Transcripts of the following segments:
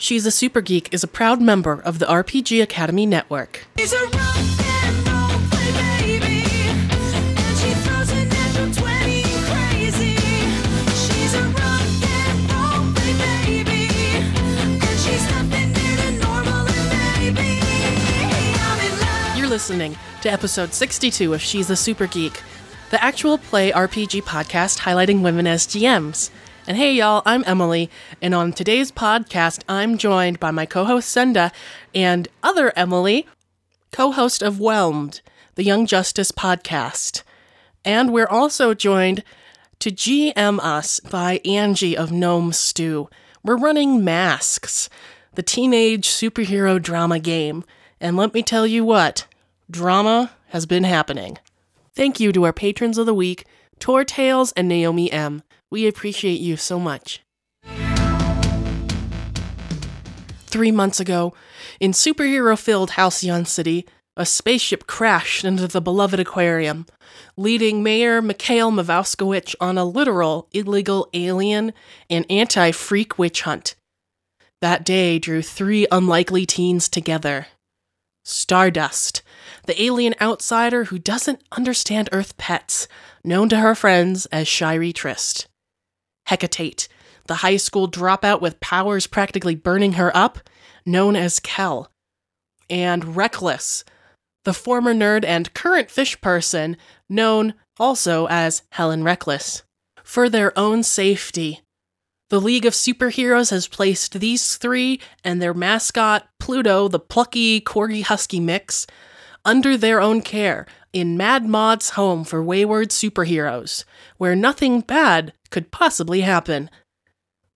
She's a Super Geek is a proud member of the RPG Academy Network. She's a rock and roll play baby, and she throws a natural 20 crazy. She's a rock and roll play baby, and she's nothing near to normal and I'm in love. You're listening to episode 62 of She's a Super Geek, the actual play RPG podcast highlighting women as GMs. And hey, y'all, I'm Emily, and on today's podcast, I'm joined by my co host Senda and other Emily, co host of Whelmed, the Young Justice podcast. And we're also joined to GM us by Angie of Gnome Stew. We're running Masks, the teenage superhero drama game. And let me tell you what, drama has been happening. Thank you to our patrons of the week, Tor Tales and Naomi M. We appreciate you so much. Three months ago, in superhero filled Halcyon City, a spaceship crashed into the beloved aquarium, leading Mayor Mikhail Mavauskowicz on a literal illegal alien and anti freak witch hunt. That day drew three unlikely teens together Stardust, the alien outsider who doesn't understand Earth pets, known to her friends as Shyree Trist. Hecate, the high school dropout with powers practically burning her up, known as Kel. And Reckless, the former nerd and current fish person, known also as Helen Reckless. For their own safety, the League of Superheroes has placed these three and their mascot, Pluto, the plucky corgi husky mix, under their own care in Mad Maude's home for wayward superheroes, where nothing bad could possibly happen.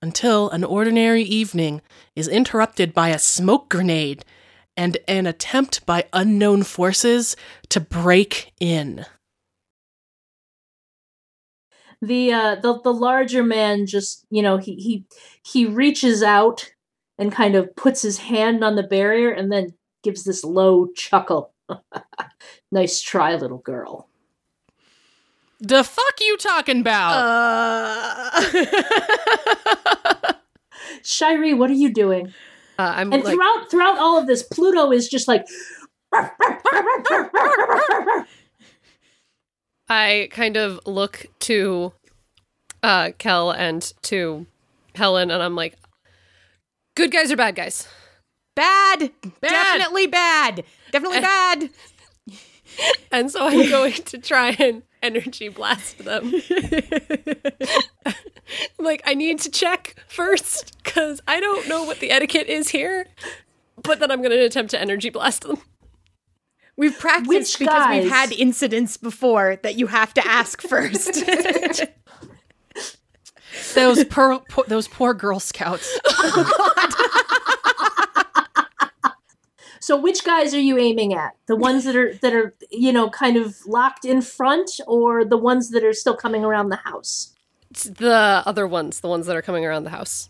Until an ordinary evening is interrupted by a smoke grenade and an attempt by unknown forces to break in. the uh the the larger man just you know he he he reaches out and kind of puts his hand on the barrier and then gives this low chuckle nice try little girl The fuck you talking about? Shyree, what are you doing Uh, I'm and like, throughout throughout all of this pluto is just like I kind of look to uh, Kel and to Helen, and I'm like, "Good guys or bad guys?" Bad. Definitely bad. Definitely bad. And so I'm going to try and energy blast them. Like, I need to check first because I don't know what the etiquette is here. But then I'm going to attempt to energy blast them. We've practiced Which because we've had incidents before that you have to ask first. those poor, poor those poor Girl Scouts. Oh, so which guys are you aiming at the ones that are that are you know kind of locked in front or the ones that are still coming around the house It's the other ones, the ones that are coming around the house.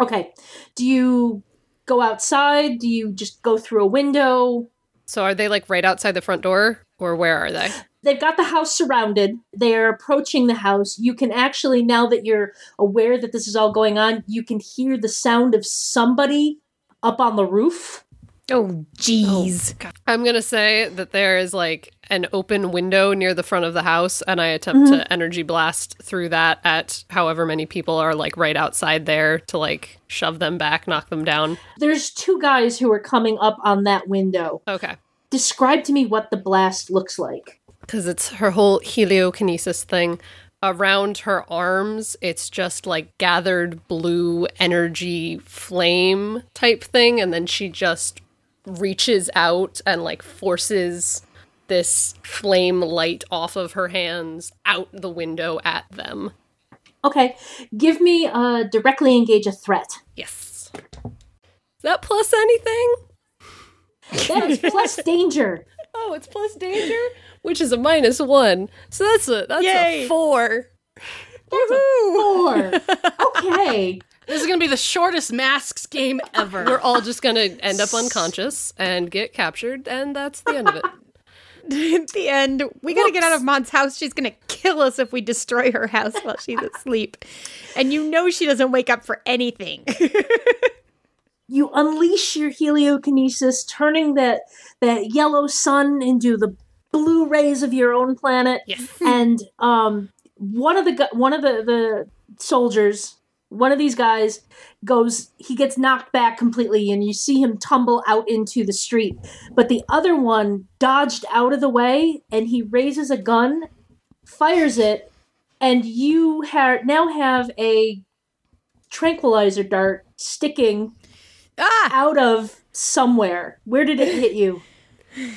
Okay. Do you go outside? Do you just go through a window? So are they like right outside the front door or where are they? They've got the house surrounded. They're approaching the house. You can actually, now that you're aware that this is all going on, you can hear the sound of somebody up on the roof. Oh, oh, jeez. I'm gonna say that there is like an open window near the front of the house, and I attempt to mm-hmm. energy blast through that at however many people are like right outside there to like shove them back, knock them down. There's two guys who are coming up on that window. Okay. Describe to me what the blast looks like. Because it's her whole heliokinesis thing. Around her arms, it's just like gathered blue energy flame type thing, and then she just reaches out and like forces this flame light off of her hands out the window at them. Okay. Give me uh directly engage a threat. Yes. Is that plus anything? That is plus danger. Oh, it's plus danger, which is a minus one. So that's a that's Yay. a four. Woo hoo! Four. Okay. This is gonna be the shortest masks game ever. We're all just gonna end up unconscious and get captured, and that's the end of it. At the end, we gotta get out of Maude's house. She's gonna kill us if we destroy her house while she's asleep. And you know she doesn't wake up for anything. you unleash your heliokinesis, turning that that yellow sun into the blue rays of your own planet. Yes. and um, one of the one of the the soldiers, one of these guys goes. He gets knocked back completely, and you see him tumble out into the street. But the other one dodged out of the way, and he raises a gun, fires it, and you ha- now have a tranquilizer dart sticking Ah! out of somewhere. Where did it hit you?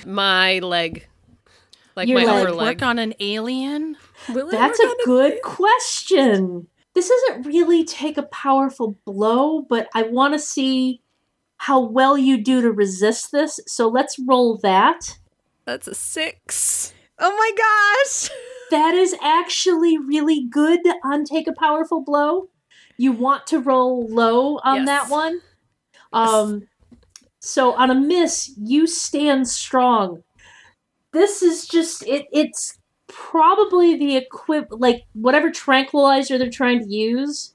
My leg. Like Your my leg. upper leg. Work on an alien? Will That's work a good question. This doesn't really take a powerful blow, but I want to see how well you do to resist this. So let's roll that. That's a six. Oh my gosh! That is actually really good on take a powerful blow. You want to roll low on Yes. that one. Um so on a miss, you stand strong. This is just it it's probably the equiv like whatever tranquilizer they're trying to use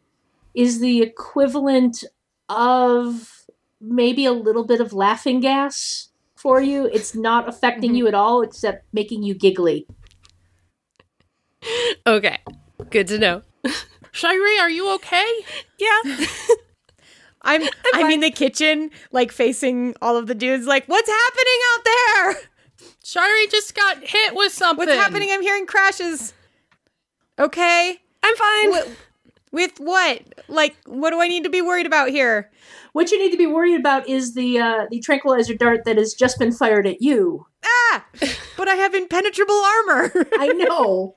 is the equivalent of maybe a little bit of laughing gas for you. It's not affecting mm-hmm. you at all except making you giggly. Okay. Good to know. Shyree, are you okay? Yeah. I'm I'm in the kitchen, like facing all of the dudes, like, what's happening out there? Shyree just got hit with something. What's happening? I'm hearing crashes. Okay. I'm fine. What, with what? Like, what do I need to be worried about here? What you need to be worried about is the uh, the tranquilizer dart that has just been fired at you. Ah! But I have impenetrable armor. I know.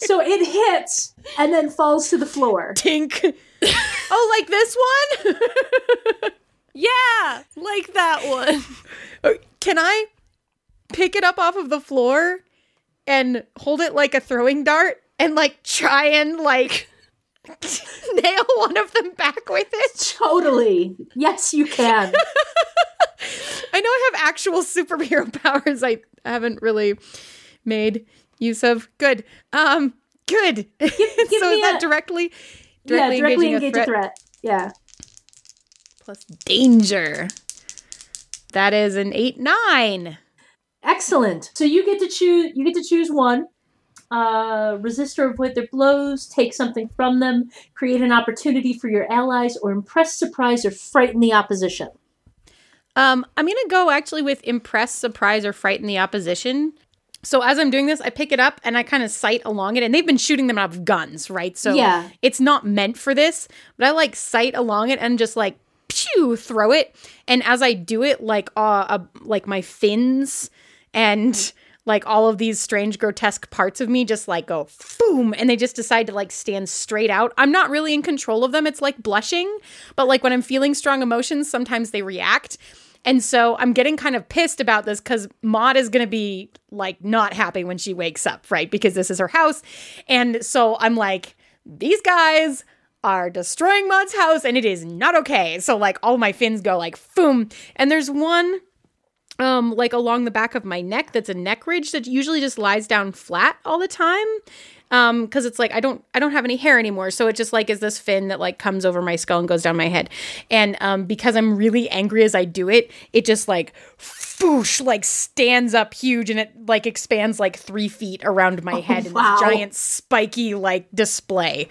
so it hits and then falls to the floor. Tink. oh, like this one? yeah, like that one. Uh, Can I pick it up off of the floor and hold it like a throwing dart and like try and like nail one of them back with it? Totally. Yes, you can. I know I have actual superhero powers I haven't really made use of. Good. Um good. so give is me that a- directly yeah, directly engaging engage a threat. Yeah. Plus danger. That is an 8 9. Excellent. So you get to choose you get to choose one. Uh, resist or avoid their blows, take something from them, create an opportunity for your allies, or impress, surprise, or frighten the opposition. Um, I'm gonna go actually with impress, surprise, or frighten the opposition. So as I'm doing this, I pick it up and I kind of sight along it, and they've been shooting them out of guns, right? So Yeah. it's not meant for this, but I like sight along it and just like pew throw it. And as I do it, like uh, uh like my fins and like all of these strange grotesque parts of me just like go boom and they just decide to like stand straight out. I'm not really in control of them. It's like blushing but like when i'm feeling strong emotions sometimes they react. And so i'm getting kind of pissed about this because Maude is going to be like not happy when she wakes up right? Because this is her house. And so i'm like these guys are destroying Maude's house and it is not okay. So like all my fins go like boom and there's one um like along the back of my neck that's a neck ridge that usually just lies down flat all the time um because it's like i don't i don't have any hair anymore. So it just like is this fin that like comes over my skull and goes down my head. And um because i'm really angry as i do it it just like foosh like stands up huge and it like expands like three feet around my head in wow. this giant spiky like display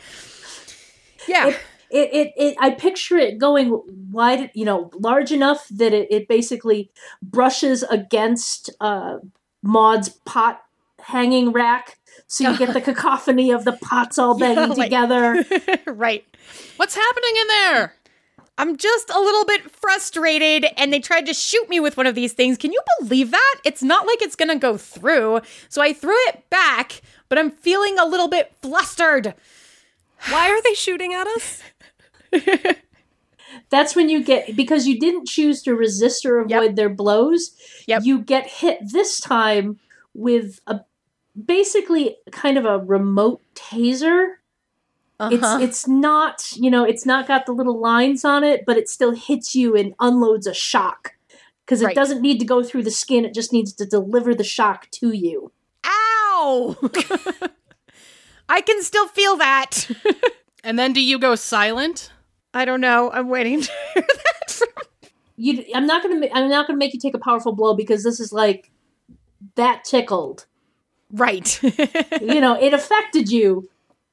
yeah It, it, it, I picture it going wide, you know, large enough that it, it basically brushes against uh, Maude's pot hanging rack. So you get the cacophony of the pots all banging like- together. right What's happening in there? I'm just a little bit frustrated, and they tried to shoot me with one of these things. Can you believe that? It's not like it's gonna go through. So I threw it back, but I'm feeling a little bit flustered. Why are they shooting at us? That's when you get, because you didn't choose to resist or avoid Yep. their blows, Yep. you get hit this time with a basically kind of a remote taser. Uh-huh. It's it's not, you know, it's not got the little lines on it, but it still hits you and unloads a shock. Because it Right. doesn't need to go through the skin, it just needs to deliver the shock to you. Ow! I can still feel that. And then do you go silent? I don't know. I'm waiting to hear that from You, I'm not gonna. I'm not gonna make you take a powerful blow because this is like that tickled. Right. you know, it affected you,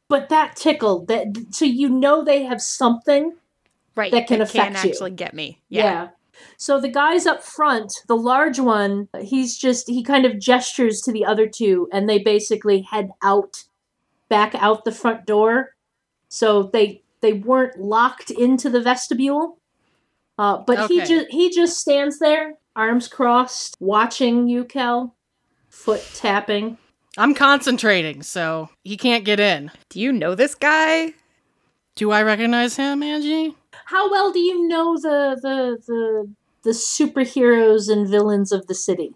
but that tickled. That so you know they have something. right. That can can affect you. actually get me. Yeah. Yeah. So the guys up front, the large one, he's just he kind of gestures to the other two, and they basically head out, back out the front door. So they they weren't locked into the vestibule, uh, but he just he just stands there, arms crossed, watching you, Kel, foot tapping. I'm concentrating, so he can't get in. Do you know this guy? Do I recognize him, Angie? How well do you know the the the the superheroes and villains of the city?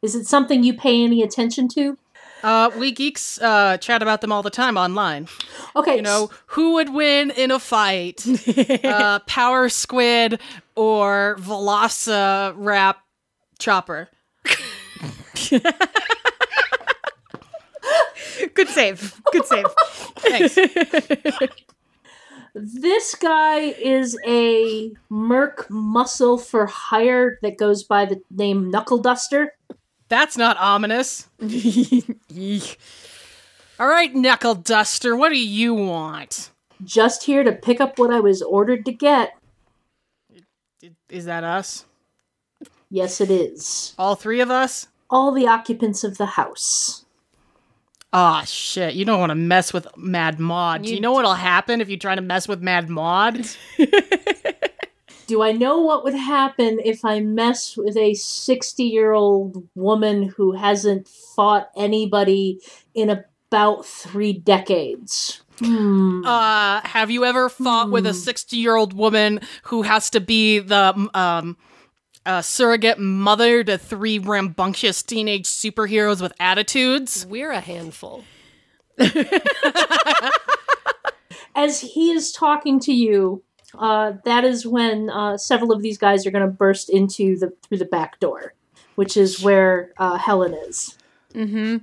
Is it something you pay any attention to? Uh, we geeks uh, chat about them all the time online. Okay, You know, who would win in a fight? uh, Power Squid or Velosa Rap Chopper? Good save. Good save. Thanks. This guy is a merc muscle for hire that goes by the name Knuckle Duster. That's not ominous. All right, Knuckle Duster, what do you want? Just here to pick up what I was ordered to get. Is that us? Yes, it is. All three of us? All the occupants of the house. Aw, shit. You don't want to mess with Mad Maude. Do you You know what'll happen if you try to mess with Mad Maude? Do I know what would happen if I mess with a 60 year old woman who hasn't fought anybody in about three decades? Hmm. Uh, have you ever fought with a 60 year old woman who has to be the um, uh, surrogate mother to three rambunctious teenage superheroes with attitudes? We're a handful. As he is talking to you, uh, that is when uh, several of these guys are going to burst into the through the back door, which is where uh, Helen is. Mm-hmm.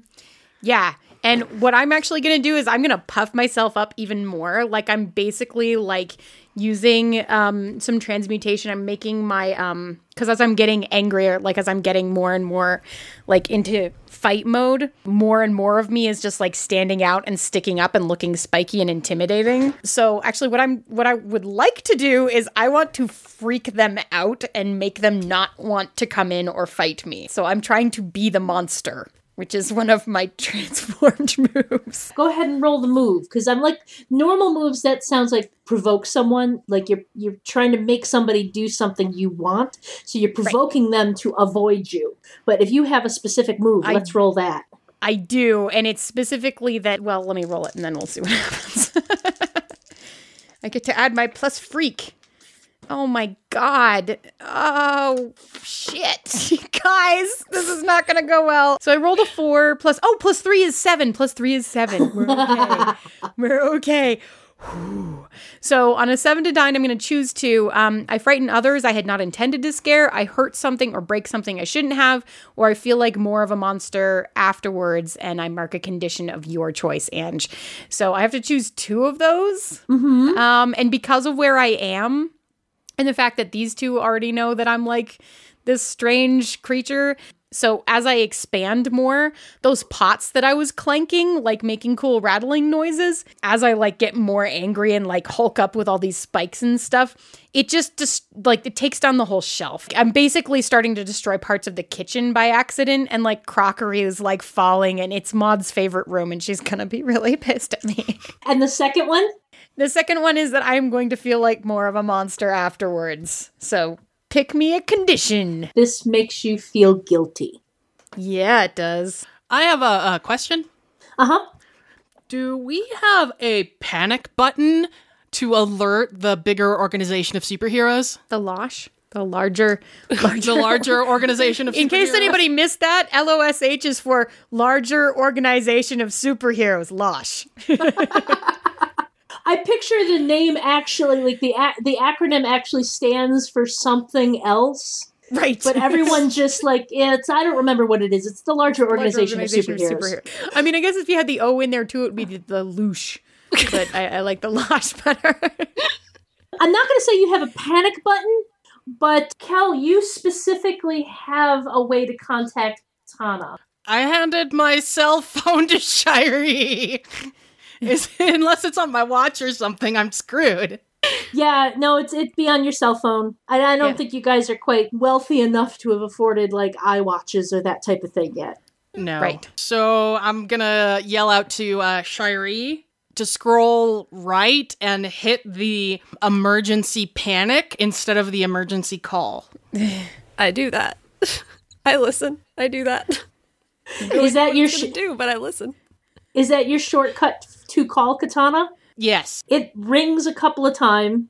Yeah. And what I'm actually going to do is I'm going to puff myself up even more. Like I'm basically like using um some transmutation. I'm making my um cuz as I'm getting angrier, like as I'm getting more and more like into fight mode, more and more of me is just like standing out and sticking up and looking spiky and intimidating. So actually what I'm what I would like to do is I want to freak them out and make them not want to come in or fight me. So I'm trying to be the monster which is one of my transformed moves. Go ahead and roll the move because I'm like normal moves. That sounds like provoke someone. Like you're you're trying to make somebody do something you want, so you're provoking them to avoid you. But if you have a specific move, I- let's roll that. I do, and it's specifically that. Well, let me roll it, and then we'll see what happens. I get to add my plus freak. Oh my god. Oh shit. Guys, this is not gonna go well. So I rolled a four plus oh plus three is seven. Plus three is seven. We're okay. We're okay. Whew. So on a seven to nine, I'm going to choose to. Um, I frighten others I had not intended to scare. I hurt something or break something I shouldn't have, or I feel like more of a monster afterwards, and I mark a condition of your choice, Ange. So I have to choose two of those. Um, and because of where I am, and the fact that these two already know that I'm like this strange creature. So as I expand more, those pots that I was clanking, like making cool rattling noises, as I like get more angry and like hulk up with all these spikes and stuff, it just just like it takes down the whole shelf. I'm basically starting to destroy parts of the kitchen by accident and like crockery is like falling and it's Maude's favorite room and she's gonna be really pissed at me. And the second one, The second one is that I'm going to feel like more of a monster afterwards. So pick me a condition. this makes you feel guilty. Yeah, it does. I have a, a question. Uh huh. Do we have a panic button to alert the bigger organization of superheroes? The Losh, the larger, larger. The larger organization of In case anybody missed that, LOSH is for Larger Organization of Superheroes. Losh. I picture the name actually like the ac- the acronym actually stands for something else, Right. but everyone just like it's I don't remember what it is. It's the larger Larger organization, Organization of superheroes. superhero- I mean, I guess if you had the O in there too, it would be the Loosh. But I, I like the Losh better. I'm not going to say you have a panic button, but Kel, you specifically have a way to contact Tana. I handed my cell phone to Shyree. Is, unless it's on my watch or something, I'm screwed. Yeah, no, it's it'd be on your cell phone. I, I don't Yeah. think you guys are quite wealthy enough to have afforded like eye watches or that type of thing yet. No. Right. So I'm gonna yell out to uh, Shyree to scroll right and hit the emergency panic instead of the emergency call. I do that. I listen. I do that. Is that your What sh- to do, but I listen. Is that your shortcut to call Katana? Yes. It rings a couple of times,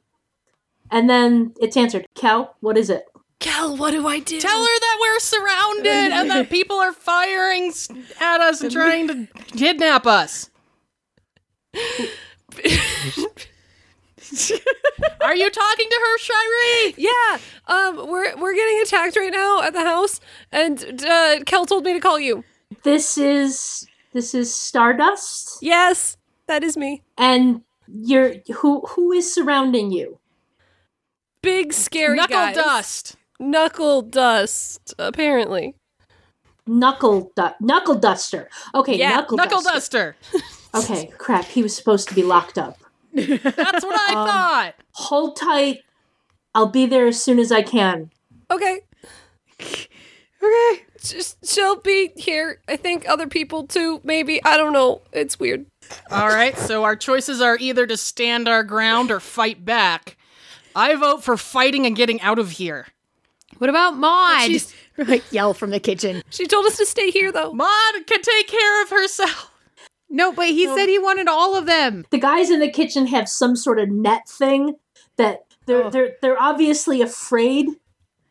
and then it's answered. Kel, what is it? Cal, what do I do? Tell her that we're surrounded and that people are firing at us and trying to kidnap us. Are you talking to her, Shyree? Yeah, um, we're we're getting attacked right now at the house, and uh, Kel told me to call you. This is this is Stardust, Yes, that is me. and you're who who is surrounding you? Big scary Knuckle guys. dust. Knuckle dust. Apparently, Knuckle du- Knuckle Duster. Okay, Yeah, Knuckle, Knuckle Duster. duster. Okay, crap. He was supposed to be locked up. That's what I Um, thought. Hold tight. I'll be there as soon as I can. okay. Okay. Just she'll be here. I think other people too. Maybe I don't know. It's weird. All right, so our choices are either to stand our ground or fight back. I vote for fighting and getting out of here. What about Maude? She's- like yell from the kitchen. She told us to stay here though. Maude can take care of herself. No, but he said he wanted all of them. The guys in the kitchen have some sort of net thing that they're Oh. they're they're obviously afraid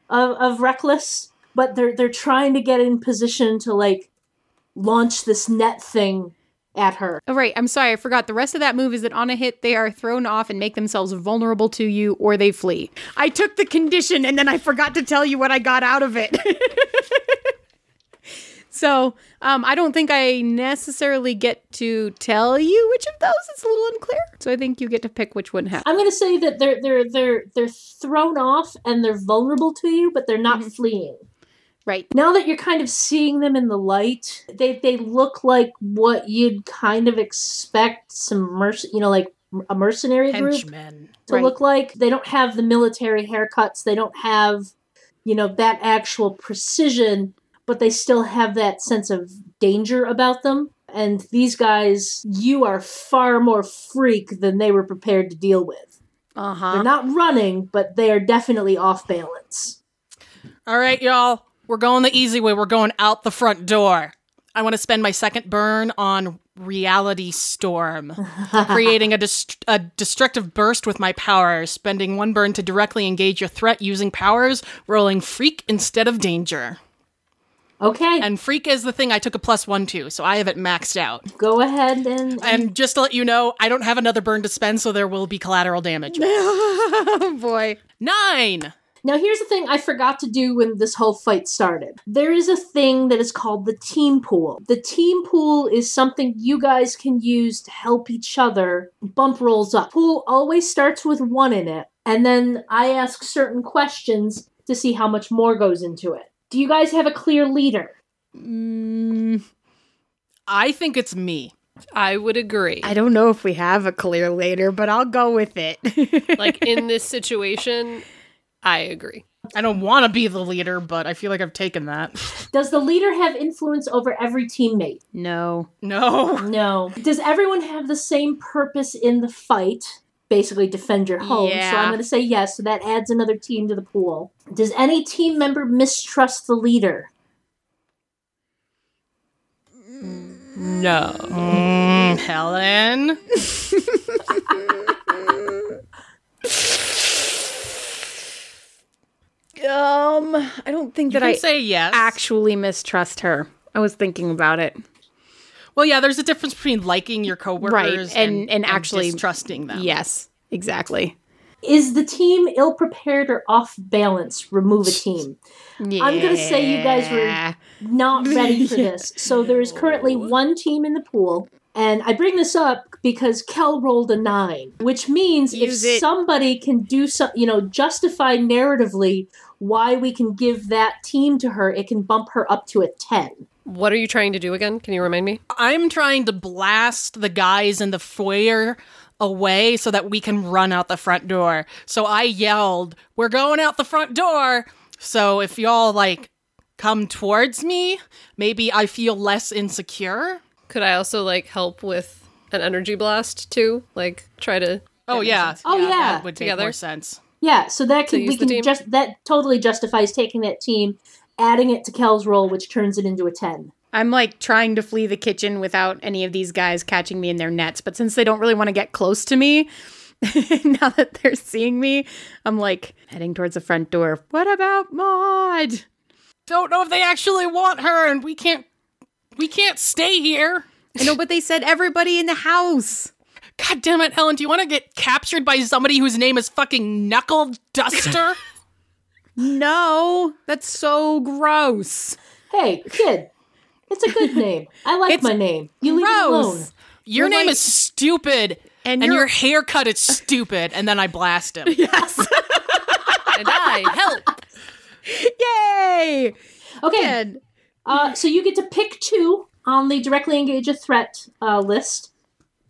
of of Reckless, but they're they're trying to get in position to like launch this net thing at her. Oh, right. I'm sorry. I forgot. The rest of that move is that on a hit, they are thrown off and make themselves vulnerable to you or they flee. I took the condition and then I forgot to tell you what I got out of it. so um, I don't think I necessarily get to tell you which of those. It's a little unclear. So I think you get to pick which one happens. I'm gonna say that they're they're they're they're thrown off and they're vulnerable to you, but they're not fleeing. Right. Now that you're kind of seeing them in the light, they they look like what you'd kind of expect some merc you know, like a mercenary group to Right. look like. They don't have the military haircuts. They don't have, you know, that actual precision, but they still have that sense of danger about them. And these guys, you are far more freak than they were prepared to deal with. Uh-huh. They're not running, but they are definitely off balance. All right, y'all. We're going the easy way. We're going out the front door. I want to spend my second burn on Reality Storm, creating a, dest- a destructive burst with my powers, spending one burn to directly engage your threat using powers, rolling Freak instead of Danger. Okay, And Freak is the thing I took a plus one to, so I have it maxed out. go ahead and, And just to let you know, I don't have another burn to spend, so there will be collateral damage. oh boy. Nine! Now, here's the thing I forgot to do when this whole fight started. There is a thing that is called the team pool. The team pool is something you guys can use to help each other bump rolls up. Pool always starts with one in it, and then I ask certain questions to see how much more goes into it. Do you guys have a clear leader? Mm, I think it's me. I would agree. I don't know if we have a clear leader, but I'll go with it. like in this situation, I agree. I don't want to be the leader, but I feel like I've taken that. Does the leader have influence over every teammate? no. No. No. Does everyone have the same purpose in the fight? Basically, defend your home. So I'm going to say yes. So that adds another team to the pool. Does any team member mistrust the leader? No. Mm, Helen. Um, I don't think You that I say yes. actually mistrust her. I was thinking about it. well, yeah, there's a difference between liking your coworkers Right, and, and- and actually- trusting them. Yes, exactly. Is the team ill prepared or off balance? Remove a team. Yeah. I'm going to say you guys were not ready for this. So there is currently one team in the pool. And I bring this up because Kel rolled a nine, which means Use if it. somebody can do some, you know, justify narratively why we can give that team to her, it can bump her up to a 10. What are you trying to do again? Can you remind me? I'm trying to blast the guys in the foyer away so that we can run out the front door. So I yelled, We're going out the front door. So if y'all like come towards me, maybe I feel less insecure. Could I also like help with an energy blast too? Like try to Oh yeah. Oh, yeah. That would Together? more sense. Yeah, so that can we can just that totally justifies taking that team, adding it to Kel's roll, which turns it into a 10. I'm like trying to flee the kitchen without any of these guys catching me in their nets, but since they don't really want to get close to me, now that they're seeing me, I'm like heading towards the front door. What about Maude? Don't know if they actually want her and we can't we can't stay here. I know, but they said everybody in the house. God damn it, Helen, do you want to get captured by somebody whose name is fucking Knuckle Duster? No, that's so gross. Hey, kid, it's a good name. I like It's my name. You leave it alone. Your You're name like- is stupid. And And, you're- your haircut is stupid. And then I blast him. Yes. and I help. Yay! Okay, uh, so you get to pick two on the directly engage a threat uh, list,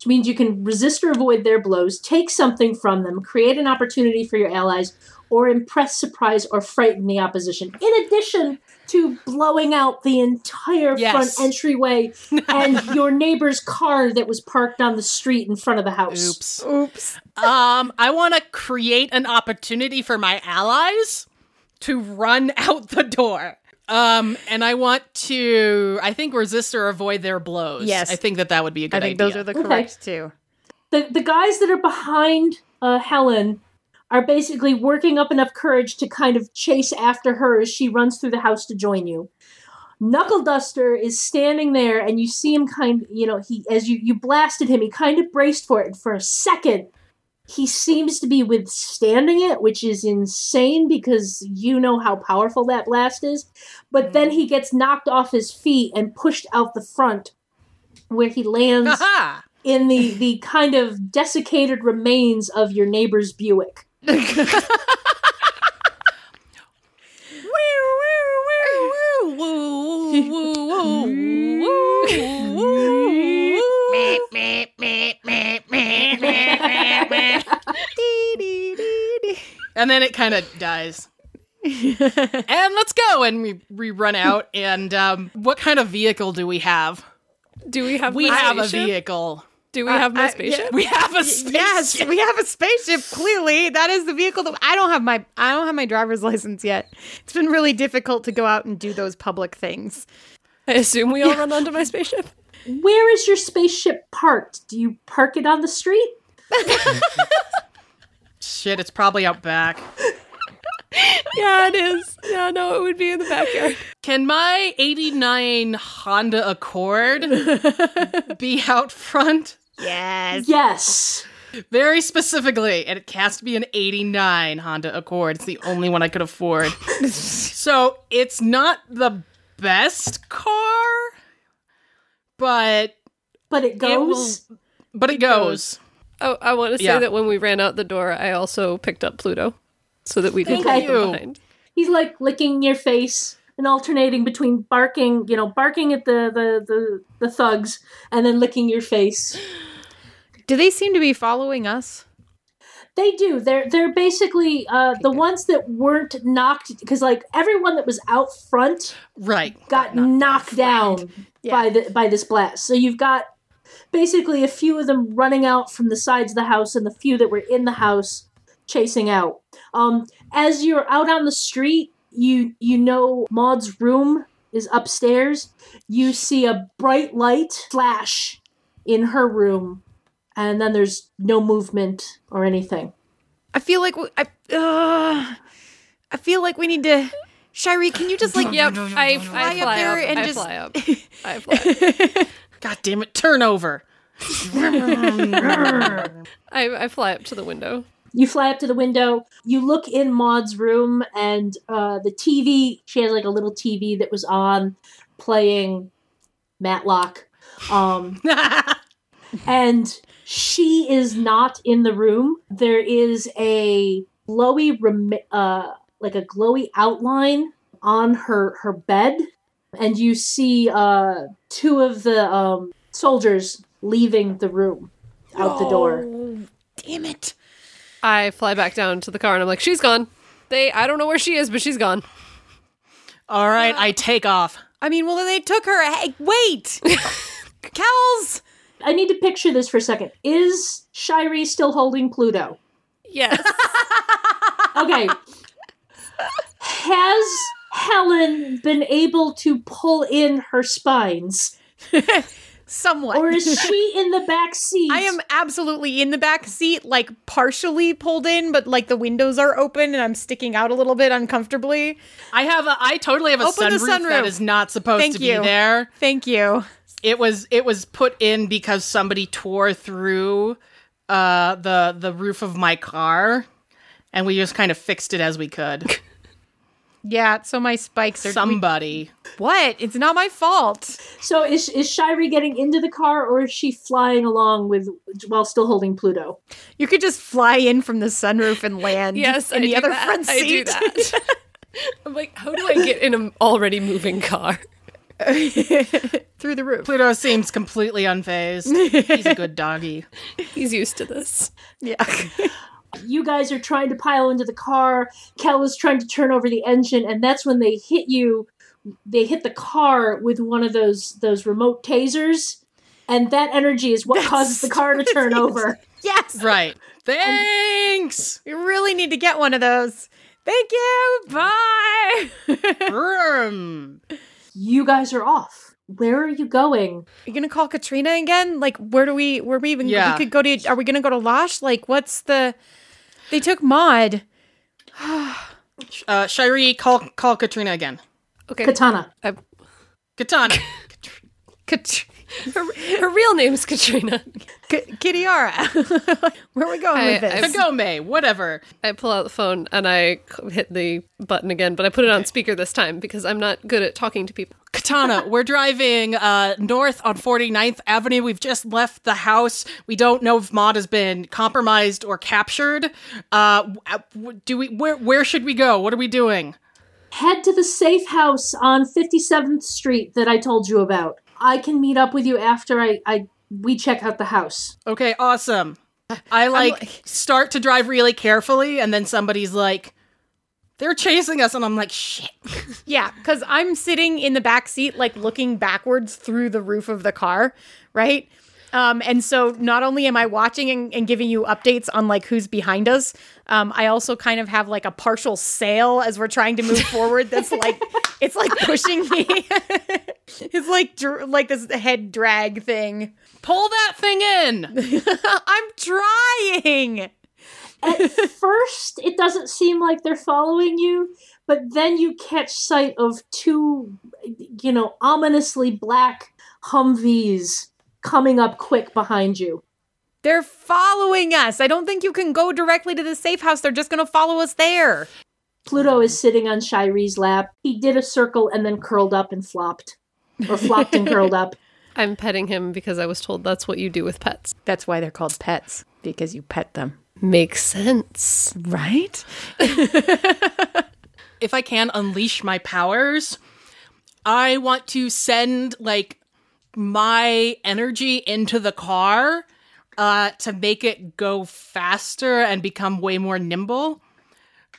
which means you can resist or avoid their blows, take something from them, create an opportunity for your allies, or impress, surprise, or frighten the opposition. In addition to blowing out the entire Yes. front entryway and your neighbor's car that was parked on the street in front of the house. Oops. Oops. Um, I want to create an opportunity for my allies to run out the door. Um, and I want to, I think, resist or avoid their blows. Yes. I think that that would be a good idea. I think idea. those are the Okay. correct two. the the guys that are behind uh, Helen are basically working up enough courage to kind of chase after her as she runs through the house to join you. Knuckle Duster is standing there, and you see him kind. You know, he as you you blasted him, he kind of braced for it. And for a second, he seems to be withstanding it, which is insane because you know how powerful that blast is. But then he gets knocked off his feet and pushed out the front, where he lands Aha! in the the kind of desiccated remains of your neighbor's Buick. and then it kind of dies. and let's go. And we, we run out. And um, what kind of vehicle do we have? Do we have We my have a spaceship? vehicle. Do we have my I- spaceship? We have a spaceship. Yes, we have a spaceship. Clearly, that is the vehicle that I don't have my I don't have my driver's license yet. It's been really difficult to go out and do those public things. I assume we all run onto my spaceship. Where is your spaceship parked? Do you park it on the street? Shit, it's probably out back. yeah, it is. Yeah, no, it would be in the backyard. Can my 89 Honda Accord be out front? Yes. Yes. Very specifically, and it has to be an 89 Honda Accord. It's the only one I could afford. so it's not the best car, but But it it will, goes. but it goes. Oh, I want to say Yeah. that when we ran out the door, I also picked up Pluto, so that we didn't leave him behind. He's like licking your face and alternating between barking, you know, barking at the the the, the thugs and then licking your face. Do they seem to be following us? They do. They're they're basically uh, the ones that weren't knocked because like everyone that was out front Right. got knocked down by the by this blast. So you've got basically a few of them running out from the sides of the house and the few that were in the house chasing out. Um, as you're out on the street, you you know Maude's room is upstairs. You see a bright light flash in her room, and then there's no movement or anything. I feel like we, I uh, I feel like we need to Shyree, can you just like Yep, I, I fly, up there up, and I just- fly up. I fly. God damn it, turn over. I, I fly up to the window. You fly up to the window. You look in Maude's room, and uh, the TV. She has like a little TV that was on, playing Matlock. Um, and she is not in the room. There is a glowy, rem- uh, like a glowy outline on her her bed, and you see uh, two of the um, soldiers leaving the room out the door. Oh, damn it. I fly back down to the car and I'm like, she's gone. They, I don't know where she is, but she's gone. All right, I take off. I mean, well, they took her. Hey, wait. Kells. I need to picture this for a second. Is Shyree still holding Pluto? Yes. Okay. Has Helen been able to pull in her spines? Somewhat. Or is she in the back seat? I am absolutely in the back seat, like partially pulled in, but like the windows are open and I'm sticking out a little bit uncomfortably. I have a. I totally have a Open the sunroof, that sunroof. is not supposed Thank to you. be there. Thank you. It was. It was put in because somebody tore through uh, the the roof of my car, and we just kind of fixed it as we could. Yeah, so my spikes are. Somebody. what? It's not my fault. So is is Shyree getting into the car or is she flying along with while still holding Pluto? You could just fly in from the sunroof and land. yes, in I the do other that. front I do that. I'm like, how do I get in an already moving car? Through the roof. Pluto seems completely unfazed. He's a good doggy. He's used to this. Yeah. You guys are trying to pile into the car. Kel is trying to turn over the engine, and that's when they hit you. They hit the car with one of those those remote tasers, and that energy is what causes the car to turn over. yes. Right. Thanks. We really need to get one of those. Thank you. Bye. You guys are off. Where are you going? Are you gonna call Katrina again? Like, where do we? Where we even? Yeah. We could go to. Are we gonna go to Losh? Like, what's the? They took Maude. Uh, Shyree, call call Katrina again. Okay. Katana. I, Katana. Kat- her, her real name's Katrina. K- Kitiara. where are we going I- with this? I've- Kagome. Whatever. I pull out the phone and I c- hit the button again, but I put it on speaker this time because I'm not good at talking to people. Katana, we're driving uh, north on 49th Avenue. We've just left the house. We don't know if Maude has been compromised or captured. Uh, w- uh, w- do we? Where? Where should we go? What are we doing? Head to the safe house on 57th Street that I told you about. I can meet up with you after I, I we check out the house. Okay, awesome. I like, like- start to drive really carefully, and then somebody's like, "They're chasing us," and I'm like, "Shit." Yeah, because I'm sitting in the back seat, like looking backwards through the roof of the car, right? Um, and so not only am I watching and, and giving you updates on like who's behind us, um, I also kind of have like a partial sail as we're trying to move forward. That's like it's like pushing me. it's like dr- like this head drag thing. Pull that thing in. I'm trying. At first, it doesn't seem like they're following you, but then you catch sight of two, you know, ominously black Humvees coming up quick behind you. They're following us. I don't think you can go directly to the safe house. They're just going to follow us there. Pluto is sitting on Shyree's lap. He did a circle and then curled up and flopped. Or flopped and curled up. I'm petting him because I was told that's what you do with pets. That's why they're called pets because you pet them. Makes sense. Right? if I can unleash my powers, I want to send like my energy into the car uh, to make it go faster and become way more nimble.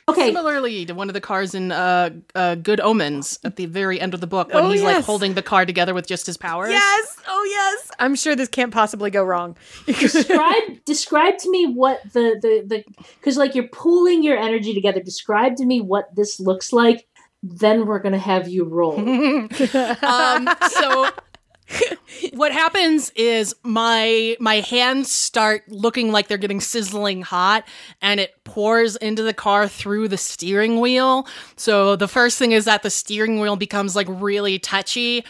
Okay, Similarly to one of the cars in uh, uh, Good Omens at the very end of the book when Oh, he's like holding the car together with just his powers. Yes. Oh, yes. I'm sure this can't possibly go wrong. describe describe to me what the the the because like you're pooling your energy together. Describe to me what this looks like. Then we're gonna have you roll. um, so what happens is my my hands start looking like they're getting sizzling hot and it pours into the car through the steering wheel. So the first thing is that the steering wheel becomes like really touchy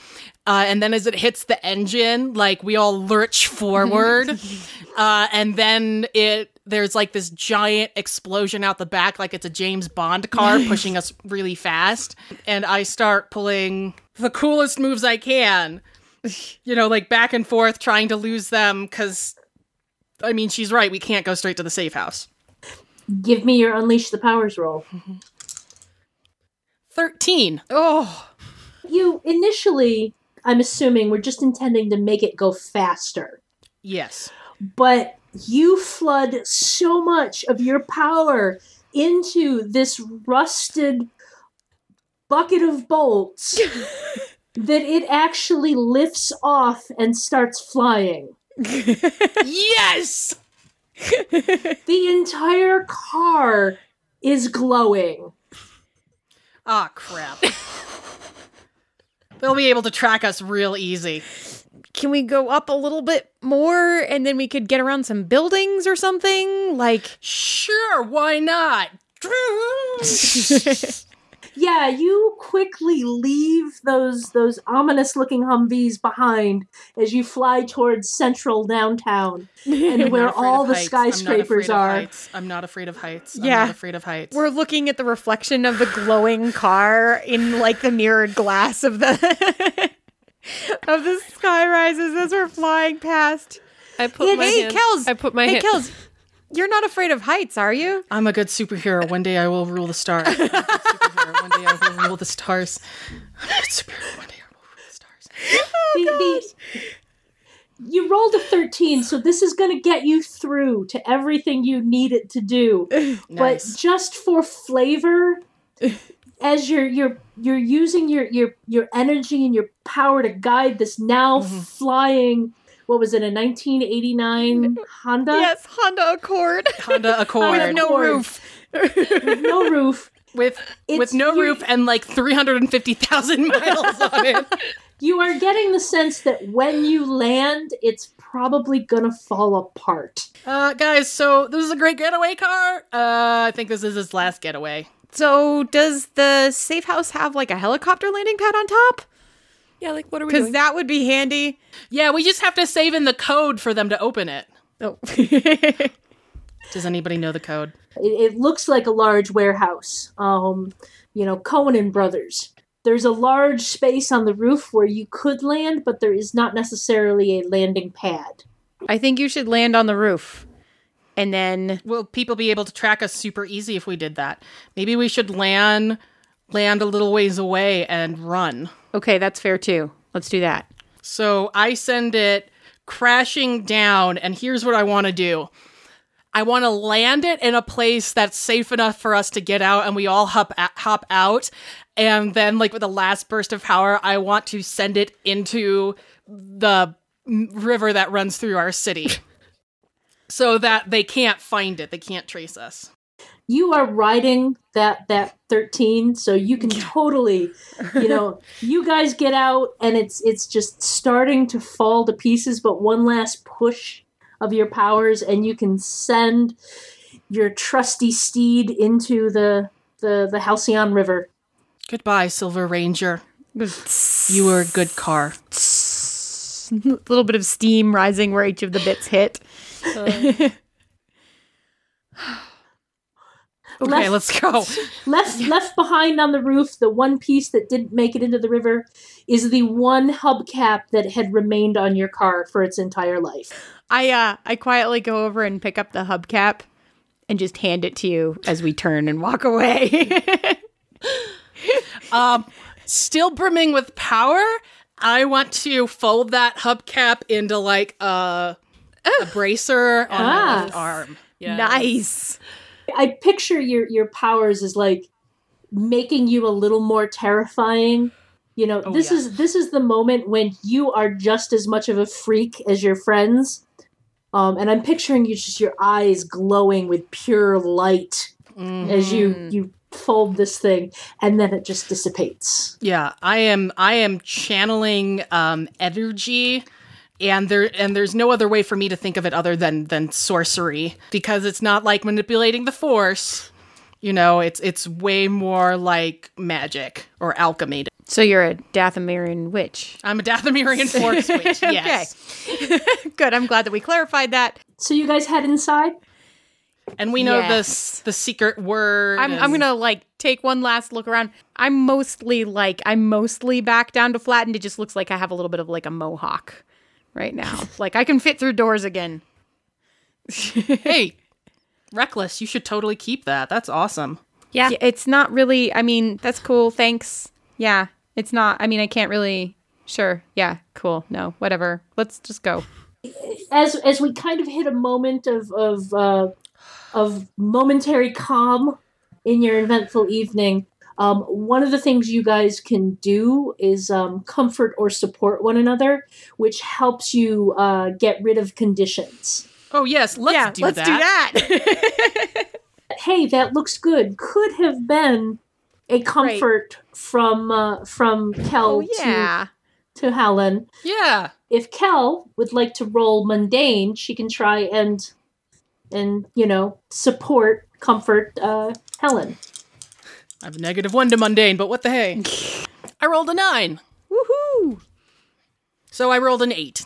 uh, and then as it hits the engine like we all lurch forward uh, and then it there's like this giant explosion out the back like it's a james bond car pushing us really fast. And i start pulling the coolest moves i can you know, like back and forth trying to lose them because, I mean, she's right. We can't go straight to the safe house. Give me your unleash the powers roll. 13. Oh, You initially, I'm assuming, were just intending to make it go faster. Yes. but you flood so much of your power into this rusted bucket of bolts that it actually lifts off and starts flying. yes! The entire car is glowing. Ah, crap. They'll be able to track us real easy. can we go up a little bit more and then we could get around some buildings or something? Like, Sure, why not? Yeah, you quickly leave those those ominous looking Humvees behind as you fly towards central downtown and where all of the heights. I'm not skyscrapers afraid of are. heights. I'm not afraid of heights. I'm Yeah. not afraid of heights. we're looking at the reflection of the glowing car in like the mirrored glass of the of the sky rises as we're flying past. I put my hey, hand. Kels! I put my hey, hand. Kels, you're not afraid of heights, are you? I'm a good superhero. One day I will rule the stars. I'm a good superhero. One day I will rule the stars. I'm a good superhero. One day I will rule the stars. The- the- you rolled a 13, so this is going to get you through to everything you need it to do. Nice. But just for flavor, as you're you're you're using your your your energy and your power to guide this now mm-hmm. flying what was it a 1989 Honda Yes, Honda Accord Honda Accord with no Accord. roof. with no roof. with It's- with no roof and like 350,000 miles on it. You are getting the sense that when you land, it's probably gonna fall apart. Uh, guys, so this is a great getaway car. Uh, I think this is his last getaway. So, does the safe house have like a helicopter landing pad on top? Yeah, like what are we Because that would be handy. Yeah, we just have to save in the code for them to open it. Oh. Does anybody know the code? It, it looks like a large warehouse. Um, you know, Cohen and Brothers. There's a large space on the roof where you could land, but there is not necessarily a landing pad. I think you should land on the roof. And then Will people be able to track us super easy if we did that? Maybe we should land land a little ways away and run. okay, that's fair too. Let's do that. So I send it crashing down, and here's what I want to do. I want to land it in a place that's safe enough for us to get out, and we all hop hop out. And then, like with the last burst of power, I want to send it into the river that runs through our city, so that they can't find it. They can't trace us. You are riding that that 13, so you can totally, you know, you guys get out and it's it's just starting to fall to pieces, but one last push of your powers and you can send your trusty steed into the the the Halcyon River. Goodbye, Silver Ranger. You were a good car. a little bit of steam rising where each of the bits hit. Uh. Okay, Left- let's go. Left left behind on the roof, the one piece that didn't make it into the river is the one hubcap that had remained on your car for its entire life. I uh I quietly go over and pick up the hubcap and just hand it to you as we turn and walk away. Um, still brimming with power. I want to fold that hubcap into like a, a bracer on my Ah. left arm. Nice. I picture your your powers as like making you a little more terrifying. You know, this yeah. is this is the moment when you are just as much of a freak as your friends. Um, and I'm picturing you just your eyes glowing with pure light as you you fold this thing, and then it just dissipates. Yeah, I am. I am channeling um, energy, and there and there's no other way for me to think of it other than than sorcery because it's not like manipulating the force. You know, it's it's way more like magic or alchemy. So you're a Dathomirian witch. I'm a Dathomirian force witch. Yes. Okay. Good. I'm glad that we clarified that. So you guys head inside. And we know Yes. this the secret word. I'm, I'm gonna like take one last look around. I'm mostly like I'm mostly back down to flat, and it just looks like I have a little bit of like a mohawk right now. like I can fit through doors again. Hey, reckless, you should totally keep that. That's awesome. Yeah. Yeah, it's not really. I mean, that's cool. Thanks. Yeah, it's not. I mean, I can't really. Sure. Yeah. Cool. No. Whatever. Let's just go. as as we kind of hit a moment of of uh, of momentary calm in your eventful evening, um, one of the things you guys can do is um, comfort or support one another, which helps you uh, get rid of conditions. Oh yes, let's yeah. do let's that. do that. Hey, that looks good. Could have been a comfort from uh, from Kel oh yeah. to to Helen. Yeah. if Kel would like to roll mundane, she can try and and you know support, comfort uh, Helen. I have a negative one to mundane, but what the hey? I rolled a nine. Woohoo. So I rolled an eight.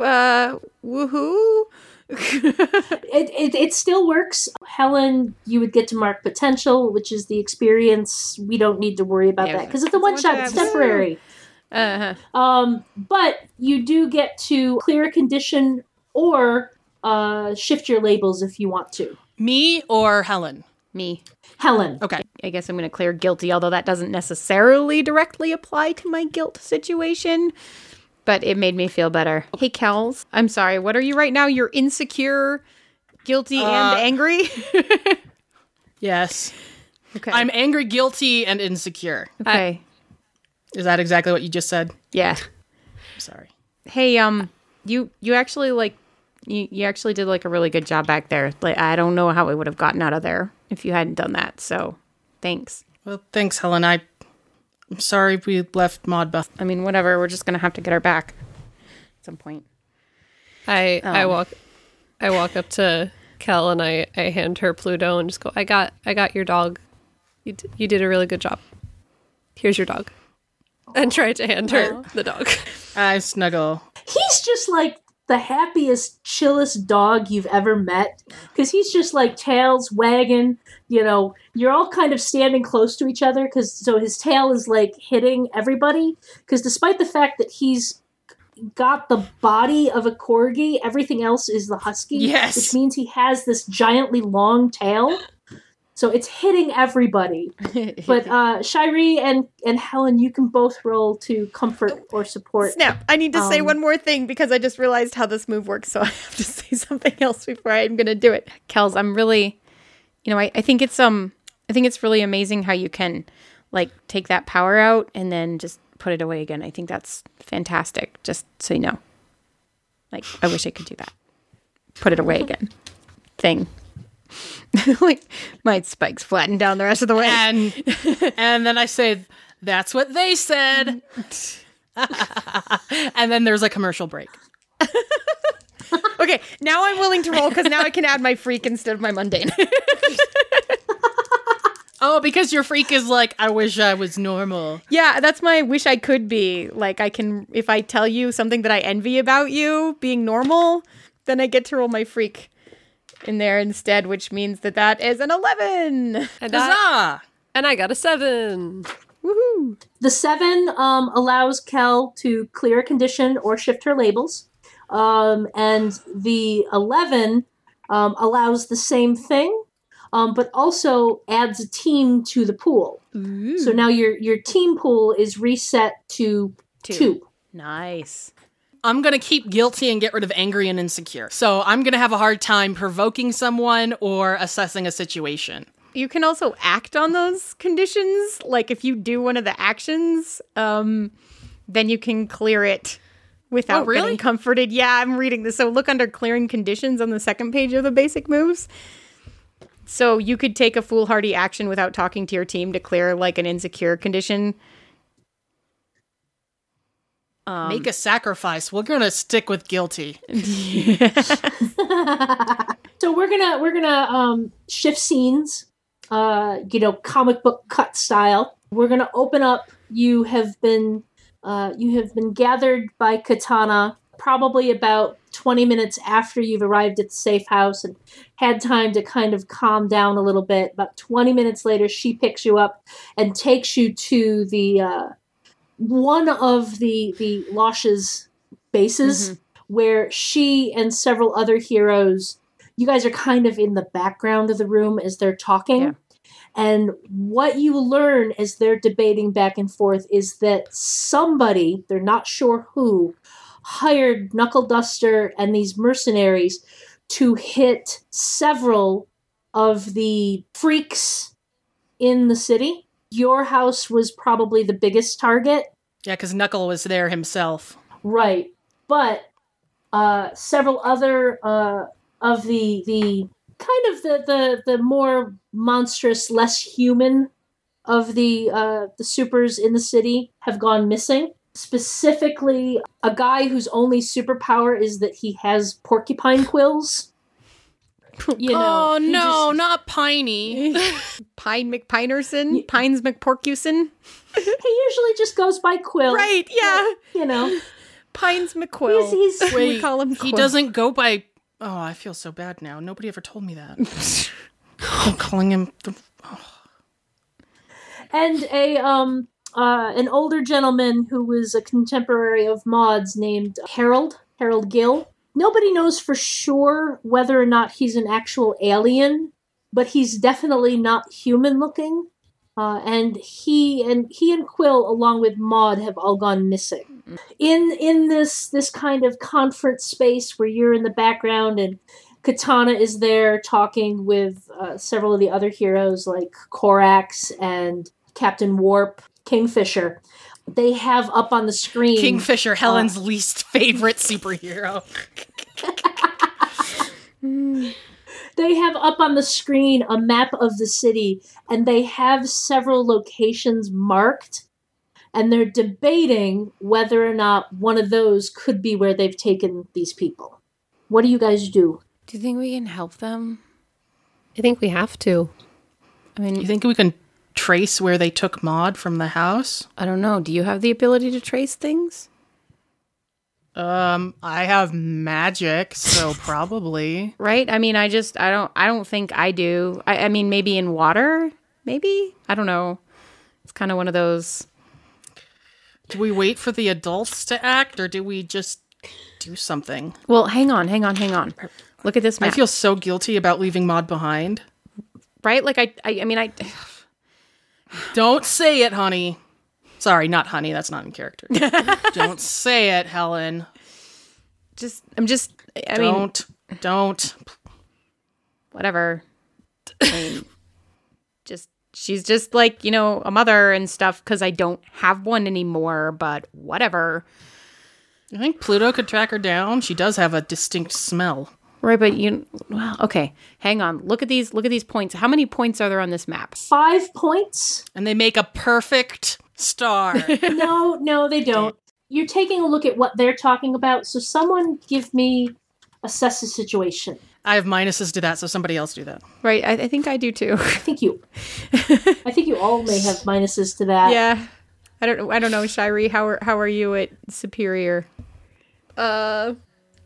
Uh. Woohoo. It, it it still works. Helen, you would get to mark potential, which is the experience. We don't need to worry about Yeah, that because it's a one shot. one-shot. It's temporary. Uh huh. Um, but you do get to clear a condition or uh, shift your labels if you want to. Me or Helen? Me. Helen, Okay. I guess I'm going to clear guilty, although that doesn't necessarily directly apply to my guilt situation. But it made me feel better. Hey, Kels, I'm sorry. What are you right now? You're insecure, guilty, Uh, and angry? Yes. okay. I'm angry, guilty, and insecure. okay. Is that exactly what you just said? yeah. I'm sorry. Hey, um, you you actually like you you actually did like a really good job back there. Like I don't know how we would have gotten out of there if you hadn't done that. So, thanks. Well, thanks, Helen. I, I'm sorry we left Modbuff. I mean, whatever. We're just gonna have to get her back at some point. I I Um. walk I walk up to Kel and I, I hand her Pluto and just go, I got I got your dog. You d- you did a really good job. Here's your dog. And try to hand her the dog. I snuggle. he's just like the happiest, chillest dog you've ever met. Because he's just like tails wagging. You know, you're all kind of standing close to each other. Because so his tail is like hitting everybody. Because despite the fact that he's got the body of a corgi, everything else is the husky. Yes. Which means he has this giantly long tail. So it's hitting everybody. But uh Shyree and and Helen, you can both roll to comfort or support. Snap. I need to say Um, one more thing because I just realized how this move works, so I have to say something else before I'm gonna do it. Kels, I'm really you know, I, I think it's um I think it's really amazing how you can like take that power out and then just put it away again. I think that's fantastic, just so you know. Like I wish I could do that. Put it away again. Thing. like my spikes flatten down the rest of the way. And and then I say, that's what they said. and then there's a commercial break. Okay, now I'm willing to roll because now I can add my freak instead of my mundane. Oh, because your freak is like, I wish I was normal. yeah, that's my wish I could be. Like I can if I tell you something that I envy about you being normal, then I get to roll my freak in there instead, which means that that is an 11. And I, and I got a seven. Woohoo. The seven um, allows Kel to clear a condition or shift her labels, um, and the eleven um, allows the same thing, um, but also adds a team to the pool. So now your your team pool is reset to Two. two. Nice. I'm gonna keep guilty and get rid of angry and insecure. So I'm gonna have a hard time provoking someone or assessing a situation. You can also act on those conditions. Like if you do one of the actions, um, then you can clear it without Oh, really? getting comforted. Yeah, I'm reading this. So look under clearing conditions on the second page of the basic moves. So you could take a foolhardy action without talking to your team to clear like an insecure condition. Um, Make a sacrifice. We're gonna stick with guilty. So we're gonna we're gonna um, shift scenes, uh, you know, comic book cut style. We're gonna open up. You have been uh, you have been gathered by Katana, probably about 20 minutes after you've arrived at the safe house and had time to kind of calm down a little bit. About 20 minutes later, she picks you up and takes you to the uh, one of the the Losh's bases mm-hmm. where she and several other heroes you guys are kind of in the background of the room as they're talking. Yeah. And what you learn as they're debating back and forth is that somebody, they're not sure who, hired Knuckle Duster and these mercenaries to hit several of the freaks in the city. Your house was probably the biggest target. Yeah, because Knuckle was there himself. Right. But uh, several other uh, of the the kind of the, the the more monstrous, less human of the uh, the supers in the city have gone missing. Specifically, a guy whose only superpower is that he has porcupine quills. You know, oh no, just- not Piney. Pine McPinerson, Pines McPorcuson. he usually just goes by Quill. Right, yeah. You know, Pines McQuill. He's- he's- we call him he doesn't go by. Oh, I feel so bad now. Nobody ever told me that. I'm calling him. The, and a um uh, an older gentleman who was a contemporary of Maude's named Harold Harold Gill. Nobody knows for sure whether or not he's an actual alien, but he's definitely not human looking. Uh, and he and he and Quill, along with Maude, have all gone missing. In in this this kind of conference space where you're in the background and Katana is there talking with uh, several of the other heroes like Korax and Captain Warp, Kingfisher. They have up on the screen Kingfisher, uh, Helen's least favorite superhero. they have up on the screen a map of the city and they have several locations marked and they're debating whether or not one of those could be where they've taken these people. What do you guys do? Do you think we can help them? I think we have to. I mean, You think we can trace where they took Maude from the house? I don't know. Do you have the ability to trace things? Um, I have magic, so probably. Right? I mean, I just I don't I don't think I do. I, I mean, maybe in water, maybe. I don't know. It's kind of one of those. Do we wait for the adults to act, or do we just do something? Well, hang on, hang on, hang on. Look at this map. I feel so guilty about leaving Maude behind. right? Like I, I, I mean, I. Don't say it, honey. Sorry, not honey. That's not in character. Don't say it, Helen. Just, I'm just. I mean, don't. Don't. whatever. I mean, just she's just like you know a mother and stuff because I don't have one anymore. But whatever. I think Pluto could track her down. She does have a distinct smell. Right, but you. Well, okay. Hang on. Look at these. Look at these points. How many points are there on this map? Five points? And they make a perfect star. no, no, they don't. You're taking a look at what they're talking about, so someone give me assess the situation. I have minuses to that, so somebody else do that. Right. I, I think I do too. I think you I think you all may have minuses to that. yeah. I don't. I don't know, Shyree. How are How are you at Superior? Uh,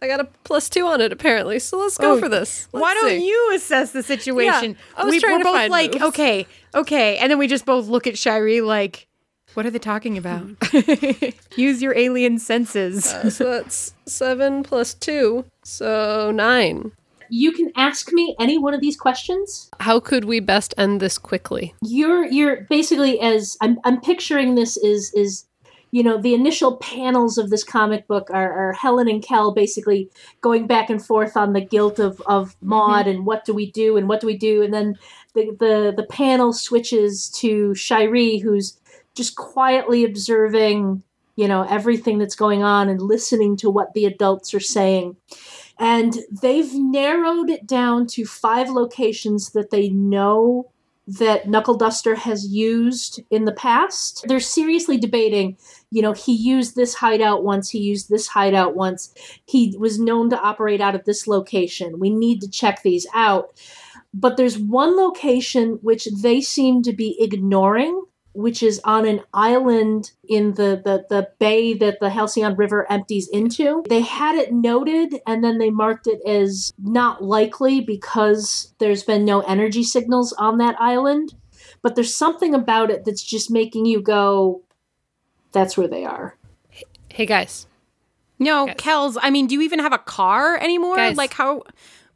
I got a plus two on it apparently, so let's go Oh, for this. Let's Why don't see. you assess the situation? I was we, trying we're to both find like, moves. okay, okay, and then we just both look at Shyree like, what are they talking about? Use your alien senses. Uh, so that's seven plus two, so nine. You can ask me any one of these questions. How could we best end this quickly? You're you're basically as I'm I'm picturing this is is you know the initial panels of this comic book are, are Helen and Kel basically going back and forth on the guilt of of Maude mm-hmm. and what do we do and what do we do and then the the the panel switches to Shyree who's just quietly observing you know everything that's going on and listening to what the adults are saying. And they've narrowed it down to five locations that they know that Knuckle Duster has used in the past. They're seriously debating, you know, he used this hideout once, he used this hideout once. He was known to operate out of this location. We need to check these out. But there's one location which they seem to be ignoring which is on an island in the, the, the bay that the Halcyon River empties into. They had it noted and then they marked it as not likely because there's been no energy signals on that island. But there's something about it that's just making you go, that's where they are. Hey guys, No, Guys. Kels, I mean, do you even have a car anymore? Guys. Like, how,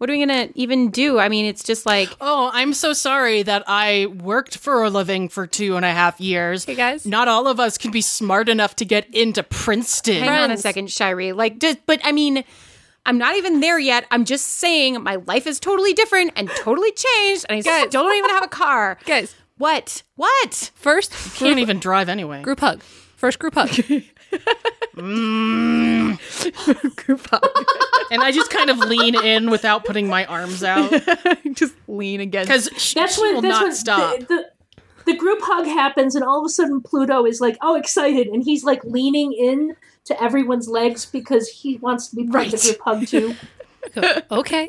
what are we going to even do? I mean, it's just like, Oh, I'm so sorry that I worked for a living for two and a half years. Hey, guys. Not all of us can be smart enough to get into Princeton. hang on a second, Shyree. Like, just, but I mean, I'm not even there yet. I'm just saying my life is totally different and totally changed, and I Guys. still don't even have a car. guys, What? What? first Can't even drive anyway. group hug. First group hug. Group hug. And I just kind of lean in without putting my arms out just lean against. because she, That's she when will that's not when stop. The, the, the group hug happens, and all of a sudden Pluto is like, "Oh, excited!" and he's like leaning in to everyone's legs because he wants to be part of the group hug too. Okay.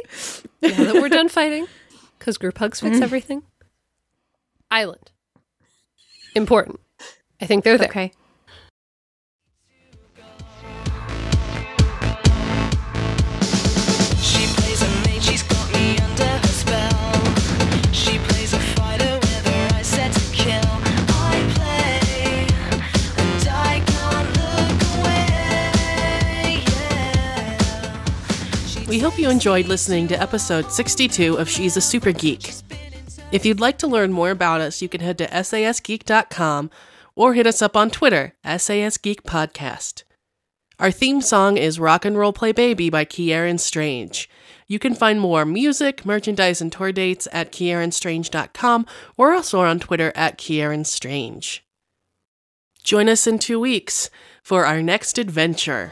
Now that we're done fighting, because group hugs fix mm. everything. Island. Important. I think they're there. Okay. We hope you enjoyed listening to episode 62 of She's a Super Geek. If you'd like to learn more about us, you can head to sasgeek.com or hit us up on Twitter, SAS Geek Podcast. Our theme song is Rock and Roll Play Baby by Kieran Strange. You can find more music, merchandise, and tour dates at kieranstrange.com or also on Twitter at Kieran Strange. Join us in two weeks for our next adventure.